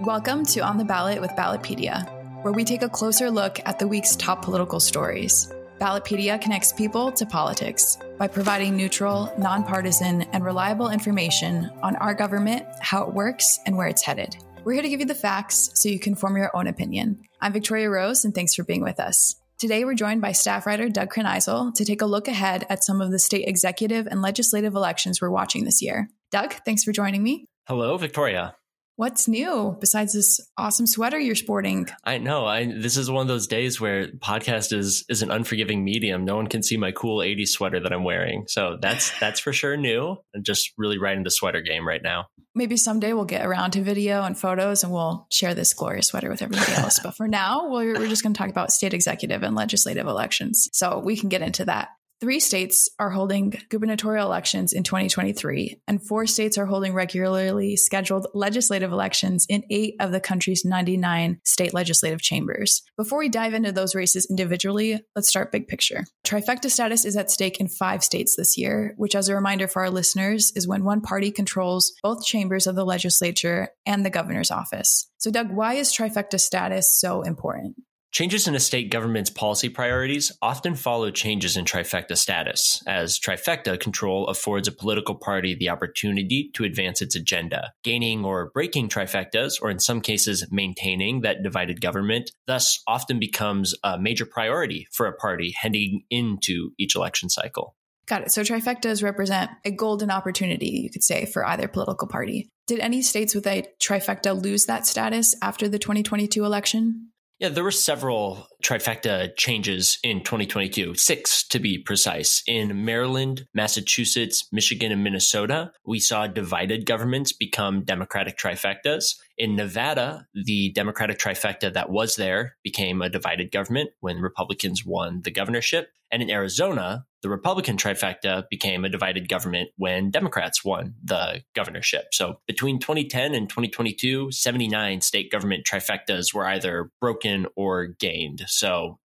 Welcome to On the Ballot with Ballotpedia, where we take a closer look at the week's top political stories. Ballotpedia connects people to politics by providing neutral, nonpartisan, and reliable information on our government, how it works, and where it's headed. We're here to give you the facts so you can form your own opinion. I'm Victoria Rose, and thanks for being with us. Today, we're joined by staff writer Doug Kronaizl to take a look ahead at some of the state executive and legislative elections we're watching this year. Doug, thanks for joining me. Hello, Victoria. What's new besides this awesome sweater you're sporting? I know. I this is one of those days where podcast is is an unforgiving medium. No one can see my cool 80s sweater that I'm wearing. So that's that's for sure new. I'm just really riding the sweater game right now. Maybe someday we'll get around to video and photos and we'll share this glorious sweater with everybody else. but for now, we're, we're just going to talk about state executive and legislative elections. So we can get into that. Three states are holding gubernatorial elections in 2023, and four states are holding regularly scheduled legislative elections in eight of the country's 99 state legislative chambers. Before we dive into those races individually, let's start big picture. Trifecta status is at stake in five states this year, which, as a reminder for our listeners, is when one party controls both chambers of the legislature and the governor's office. So, Doug, why is trifecta status so important? Changes in a state government's policy priorities often follow changes in trifecta status, as trifecta control affords a political party the opportunity to advance its agenda. Gaining or breaking trifectas, or in some cases maintaining that divided government, thus often becomes a major priority for a party heading into each election cycle. Got it. So trifectas represent a golden opportunity, you could say, for either political party. Did any states with a trifecta lose that status after the 2022 election? Yeah, there were several trifecta changes in 2022, six to be precise. In Maryland, Massachusetts, Michigan, and Minnesota, we saw divided governments become Democratic trifectas. In Nevada, the Democratic trifecta that was there became a divided government when Republicans won the governorship. And in Arizona, the Republican trifecta became a divided government when Democrats won the governorship. So between 2010 and 2022, 79 state government trifectas were either broken or gained. So,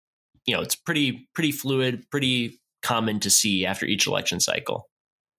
you know, it's pretty, pretty fluid, pretty common to see after each election cycle.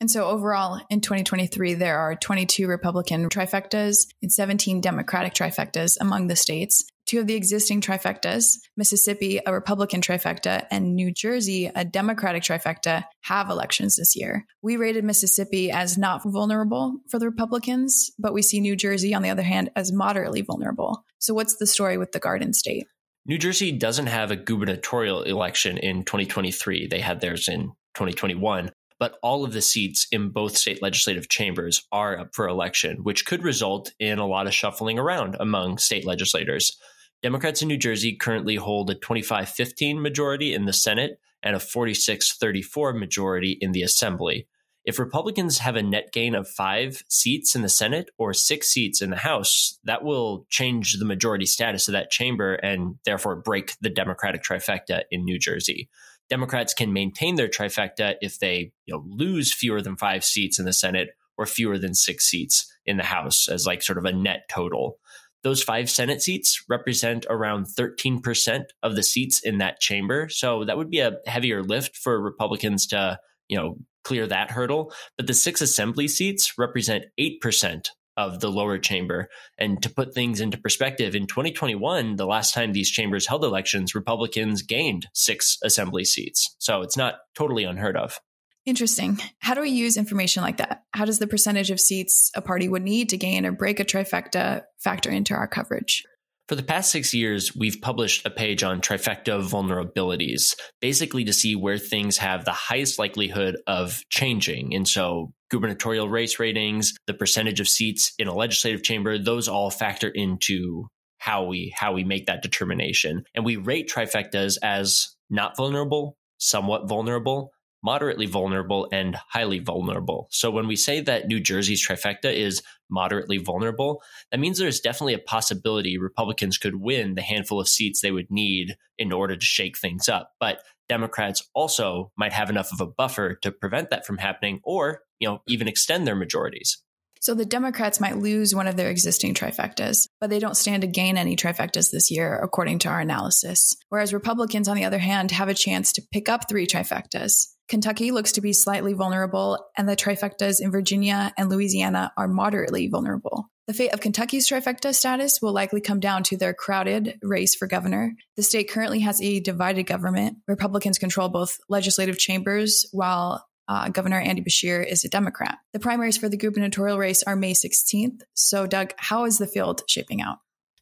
And so overall in 2023, there are 22 Republican trifectas and 17 Democratic trifectas among the states. Two of the existing trifectas, Mississippi, a Republican trifecta, and New Jersey, a Democratic trifecta, have elections this year. We rated Mississippi as not vulnerable for the Republicans, but we see New Jersey, on the other hand, as moderately vulnerable. So what's the story with the Garden State? New Jersey doesn't have a gubernatorial election in 2023. They had theirs in 2021 but all of the seats in both state legislative chambers are up for election, which could result in a lot of shuffling around among state legislators. Democrats in New Jersey currently hold a 25 15 majority in the Senate and a 46 34 majority in the Assembly. If Republicans have a net gain of five seats in the Senate or six seats in the House, that will change the majority status of that chamber and therefore break the Democratic trifecta in New Jersey. Democrats can maintain their trifecta if they you know, lose fewer than five seats in the Senate or fewer than six seats in the House as like sort of a net total. Those five Senate seats represent around 13% of the seats in that chamber. So that would be a heavier lift for Republicans to, you know, clear that hurdle. But the six assembly seats represent 8% of the lower chamber. And to put things into perspective, in 2021, the last time these chambers held elections, Republicans gained six assembly seats. So it's not totally unheard of. Interesting. How do we use information like that? How does the percentage of seats a party would need to gain or break a trifecta factor into our coverage? For the past six years, we've published a page on trifecta vulnerabilities, basically to see where things have the highest likelihood of changing. And so, gubernatorial race ratings, the percentage of seats in a legislative chamber, those all factor into how we how we make that determination. And we rate trifectas as not vulnerable, somewhat vulnerable, moderately vulnerable and highly vulnerable. So when we say that New Jersey's trifecta is moderately vulnerable, that means there's definitely a possibility Republicans could win the handful of seats they would need in order to shake things up. But Democrats also might have enough of a buffer to prevent that from happening or, you know, even extend their majorities. So the Democrats might lose one of their existing trifectas. but they don't stand to gain any trifectas this year, according to our analysis. Whereas Republicans, on the other hand, have a chance to pick up three trifectas. Kentucky looks to be slightly vulnerable, and the trifectas in Virginia and Louisiana are moderately vulnerable. The fate of Kentucky's trifecta status will likely come down to their crowded race for governor. The state currently has a divided government. Republicans control both legislative chambers, while uh, Governor Andy Beshear is a Democrat. The primaries for the gubernatorial race are May 16th. So, Doug, how is the field shaping out?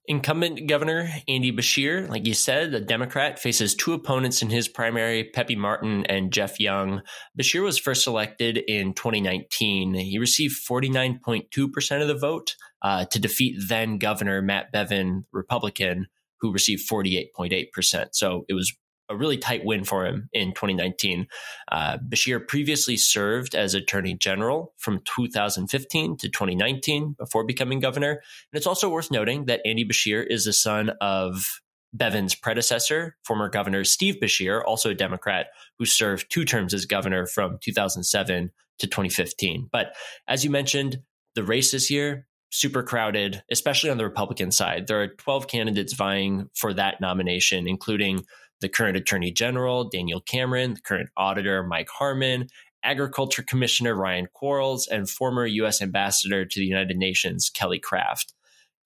Incumbent Governor Andy Beshear, like you said, a Democrat, faces two opponents in his primary, Peppy Martin and Geoff Young. Beshear was first elected in 2019. He received 49.2% of the vote uh, to defeat then Governor Matt Bevin, Republican, who received 48.8%. So it was a really tight win for him in 2019. Uh, Beshear previously served as Attorney General from 2015 to 2019 before becoming governor. And it's also worth noting that Andy Beshear is the son of Bevin's predecessor, former Governor Steve Beshear, also a Democrat, who served two terms as governor from 2007 to 2015. But as you mentioned, the race this year, super crowded, especially on the Republican side. There are 12 candidates vying for that nomination, including the current Attorney General, Daniel Cameron, the current Auditor, Mike Harmon, Agriculture Commissioner Ryan Quarles, and former U.S. Ambassador to the United Nations, Kelly Craft.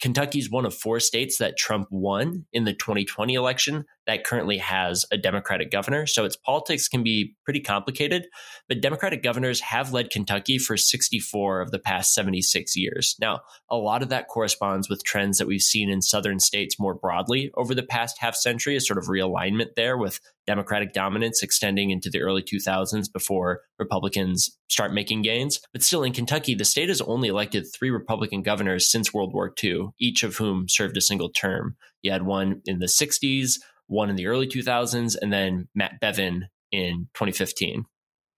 Kentucky is one of four states that Trump won in the 2020 election that currently has a Democratic governor. So its politics can be pretty complicated. But Democratic governors have led Kentucky for 64 of the past 76 years. Now, a lot of that corresponds with trends that we've seen in southern states more broadly over the past half century, a sort of realignment there with Democratic dominance extending into the early 2000s before Republicans start making gains. But still, in Kentucky, the state has only elected three Republican governors since World War II, each of whom served a single term. You had one in the 60s, one in the early 2000s, and then Matt Bevin in 2015.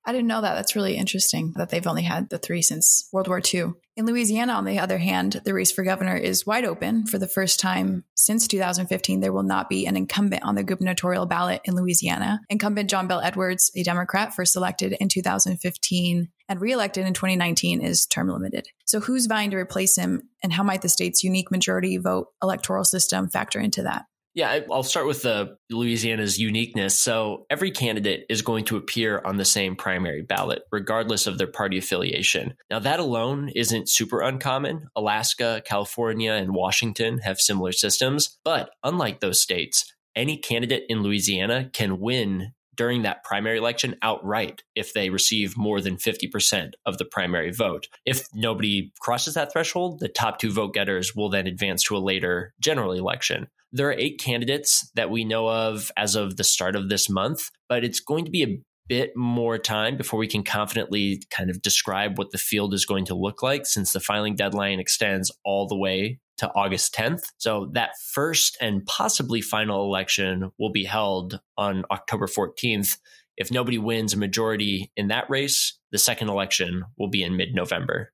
I didn't know that. That's really interesting that they've only had the three since World War II. In Louisiana, on the other hand, the race for governor is wide open. For the first time since 2015, there will not be an incumbent on the gubernatorial ballot in Louisiana. Incumbent John Bel Edwards, a Democrat, first elected in 2015 and reelected in 2019, is term limited. So, who's vying to replace him, and how might the state's unique majority vote electoral system factor into that? Yeah, I'll start with the Louisiana's uniqueness. So every candidate is going to appear on the same primary ballot, regardless of their party affiliation. Now, that alone isn't super uncommon. Alaska, California, and Washington have similar systems. But unlike those states, any candidate in Louisiana can win during that primary election outright if they receive more than 50% of the primary vote. If nobody crosses that threshold, the top two vote getters will then advance to a later general election. There are eight candidates that we know of as of the start of this month, but it's going to be a bit more time before we can confidently kind of describe what the field is going to look like since the filing deadline extends all the way to August 10th. So that first and possibly final election will be held on October 14th. If nobody wins a majority in that race, the second election will be in mid November.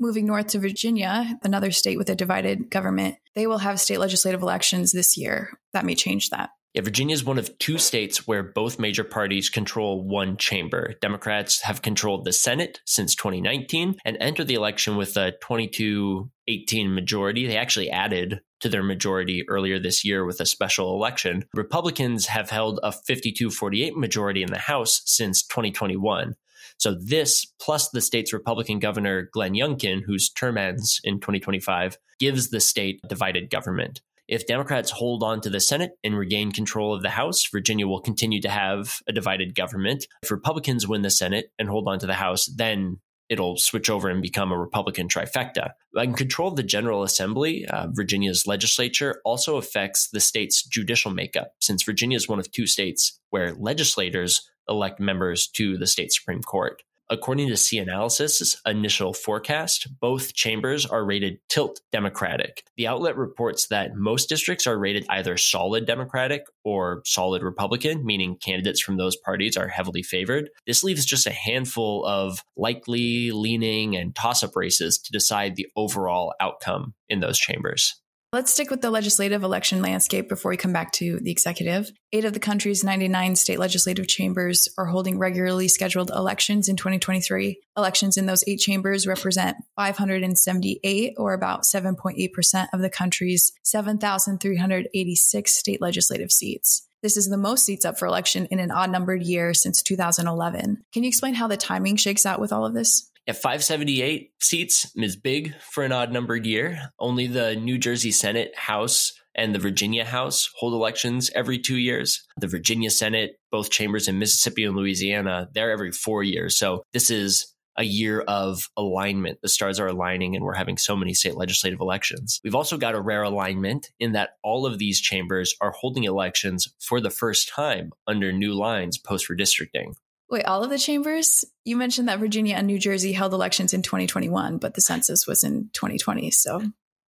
Moving north to Virginia, another state with a divided government, they will have state legislative elections this year. That may change that. Yeah, Virginia is one of two states where both major parties control one chamber. Democrats have controlled the Senate since 2019 and entered the election with a 22 18 majority. They actually added to their majority earlier this year with a special election. Republicans have held a 52 48 majority in the House since 2021. So this plus the state's Republican governor, Glenn Youngkin, whose term ends in 2025, gives the state divided government. If Democrats hold on to the Senate and regain control of the House, Virginia will continue to have a divided government. If Republicans win the Senate and hold on to the House, then it'll switch over and become a Republican trifecta. And control of the General Assembly, uh, Virginia's legislature, also affects the state's judicial makeup, since Virginia is one of two states where legislators elect members to the state Supreme Court. According to CNalysis's initial forecast, both chambers are rated tilt Democratic. The outlet reports that most districts are rated either solid Democratic or solid Republican, meaning candidates from those parties are heavily favored. This leaves just a handful of likely, leaning, and toss up races to decide the overall outcome in those chambers. Let's stick with the legislative election landscape before we come back to the executive. Eight of the country's 99 state legislative chambers are holding regularly scheduled elections in 2023. Elections in those eight chambers represent 578, or about 7.8% of the country's 7,386 state legislative seats. This is the most seats up for election in an odd numbered year since 2011. Can you explain how the timing shakes out with all of this? At 578 seats is big for an odd numbered year. Only the New Jersey Senate, House, and the Virginia House hold elections every two years. The Virginia Senate, both chambers in Mississippi and Louisiana, they're every four years. So this is a year of alignment. The stars are aligning and we're having so many state legislative elections. We've also got a rare alignment in that all of these chambers are holding elections for the first time under new lines post redistricting. Wait, all of the chambers? You mentioned that Virginia and New Jersey held elections in 2021, but the census was in 2020. So,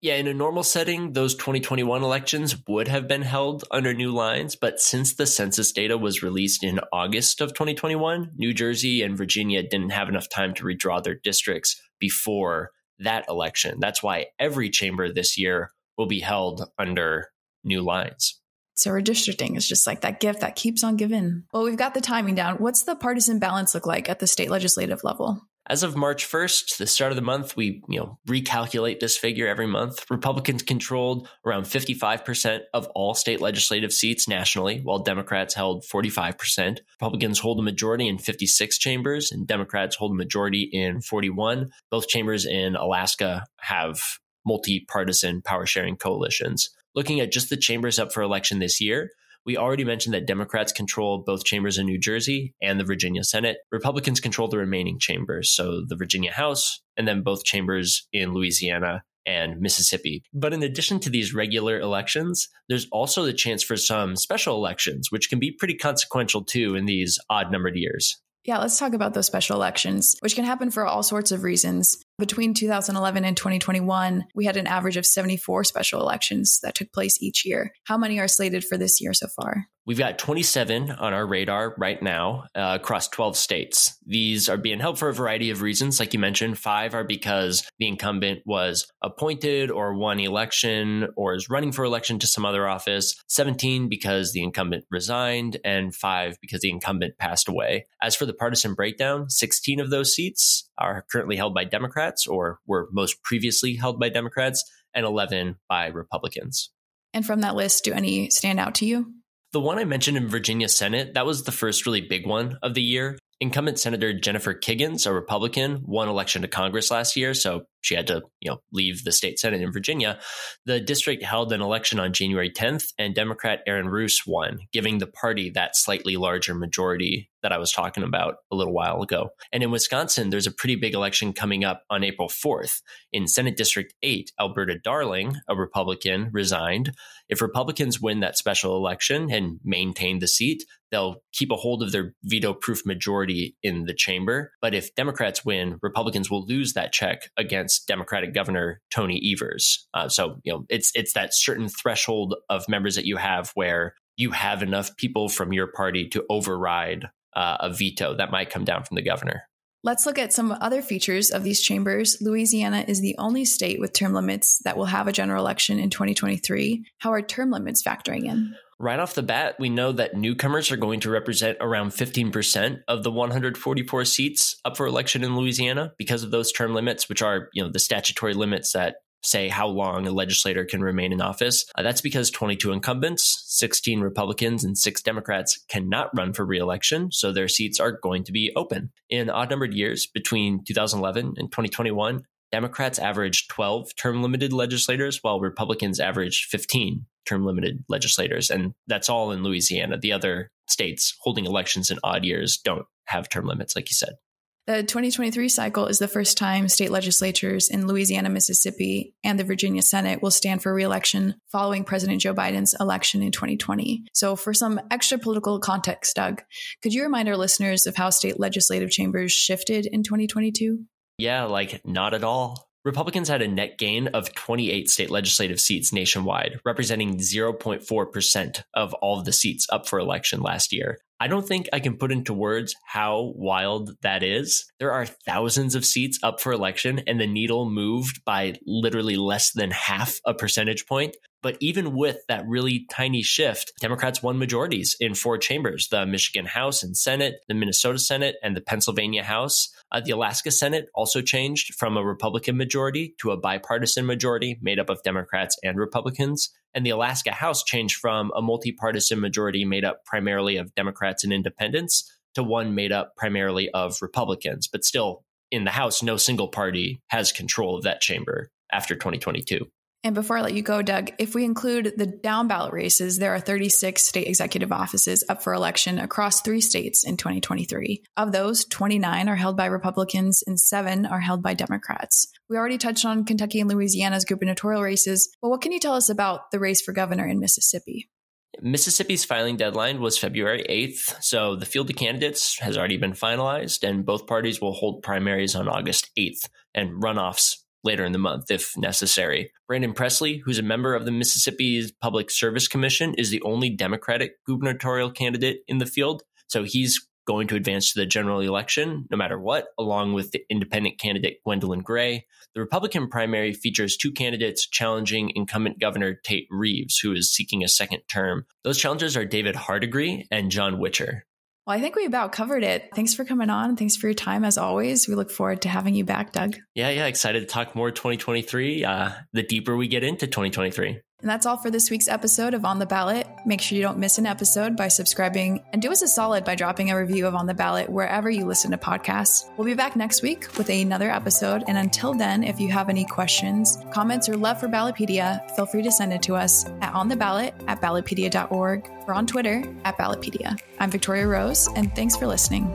yeah, in a normal setting, those 2021 elections would have been held under new lines. But since the census data was released in August of 2021, New Jersey and Virginia didn't have enough time to redraw their districts before that election. That's why every chamber this year will be held under new lines. So redistricting is just like that gift that keeps on giving. Well, we've got the timing down. What's the partisan balance look like at the state legislative level? As of March 1st, the start of the month, we, you know, recalculate this figure every month. Republicans controlled around 55% of all state legislative seats nationally, while Democrats held 45%. Republicans hold a majority in 56 chambers and Democrats hold a majority in 41. Both chambers in Alaska have multi-partisan power sharing coalitions looking at just the chambers up for election this year, we already mentioned that Democrats control both chambers in New Jersey and the Virginia Senate. Republicans control the remaining chambers, so the Virginia House and then both chambers in Louisiana and Mississippi. But in addition to these regular elections, there's also the chance for some special elections, which can be pretty consequential too in these odd numbered years. Yeah, let's talk about those special elections, which can happen for all sorts of reasons. Between 2011 and 2021, we had an average of 74 special elections that took place each year. How many are slated for this year so far? We've got 27 on our radar right now uh, across 12 states. These are being held for a variety of reasons. Like you mentioned, five are because the incumbent was appointed or won election or is running for election to some other office, 17 because the incumbent resigned, and five because the incumbent passed away. As for the partisan breakdown, 16 of those seats are currently held by Democrats or were most previously held by Democrats, and 11 by Republicans. And from that list, do any stand out to you? The one I mentioned in Virginia Senate, that was the first really big one of the year. Incumbent Senator Jennifer Kiggans, a Republican, won election to Congress last year, so she had to, you know, leave the state senate in Virginia. The district held an election on January 10th, and Democrat Aaron Rouse won, giving the party that slightly larger majority that I was talking about a little while ago. And in Wisconsin, there's a pretty big election coming up on April 4th. In Senate District 8, Alberta Darling, a Republican, resigned. If Republicans win that special election and maintain the seat, they'll keep a hold of their veto proof majority in the chamber. But if Democrats win, Republicans will lose that check against Democratic Governor Tony Evers. Uh, so, you know, it's it's that certain threshold of members that you have where you have enough people from your party to override uh, a veto that might come down from the governor. Let's look at some other features of these chambers. Louisiana is the only state with term limits that will have a general election in 2023. How are term limits factoring in? Right off the bat, we know that newcomers are going to represent around 15% of the 144 seats up for election in Louisiana because of those term limits, which are, you know, the statutory limits that say how long a legislator can remain in office. Uh, that's because 22 incumbents, 16 Republicans, and six Democrats cannot run for reelection, so their seats are going to be open. In odd numbered years between 2011 and 2021, Democrats averaged 12 term limited legislators, while Republicans averaged 15 term limited legislators. And that's all in Louisiana. The other states holding elections in odd years don't have term limits, like you said. The 2023 cycle is the first time state legislatures in Louisiana, Mississippi, and the Virginia Senate will stand for reelection following President Joe Biden's election in 2020. So, for some extra political context, Doug, could you remind our listeners of how state legislative chambers shifted in 2022? Yeah, like not at all. Republicans had a net gain of 28 state legislative seats nationwide, representing 0.4% of all of the seats up for election last year. I don't think I can put into words how wild that is. There are thousands of seats up for election, and the needle moved by literally less than half a percentage point. But even with that really tiny shift, Democrats won majorities in four chambers the Michigan House and Senate, the Minnesota Senate, and the Pennsylvania House. Uh, the Alaska Senate also changed from a Republican majority to a bipartisan majority made up of Democrats and Republicans. And the Alaska House changed from a multi-partisan majority made up primarily of Democrats and independents to one made up primarily of Republicans. But still, in the House, no single party has control of that chamber after 2022. And before I let you go, Doug, if we include the down ballot races, there are 36 state executive offices up for election across three states in 2023. Of those, 29 are held by Republicans and seven are held by Democrats. We already touched on Kentucky and Louisiana's gubernatorial races, but what can you tell us about the race for governor in Mississippi? Mississippi's filing deadline was February 8th, so the field of candidates has already been finalized, and both parties will hold primaries on August 8th and runoffs later in the month if necessary. Brandon Presley, who's a member of the Mississippi Public Service Commission, is the only Democratic gubernatorial candidate in the field. So he's going to advance to the general election no matter what, along with the independent candidate Gwendolyn Gray. The Republican primary features two candidates challenging incumbent Governor Tate Reeves, who is seeking a second term. Those challengers are David Hardigree and John Witcher. Well, I think we about covered it. Thanks for coming on. Thanks for your time as always. We look forward to having you back, Doug. Yeah, yeah. Excited to talk more 2023. Uh, the deeper we get into 2023. And that's all for this week's episode of On the Ballot. Make sure you don't miss an episode by subscribing and do us a solid by dropping a review of On the Ballot wherever you listen to podcasts. We'll be back next week with another episode. And until then, if you have any questions, comments, or love for Ballotpedia, feel free to send it to us at ontheballot at ballotpedia.org or on Twitter at Ballotpedia. I'm Victoria Rose, and thanks for listening.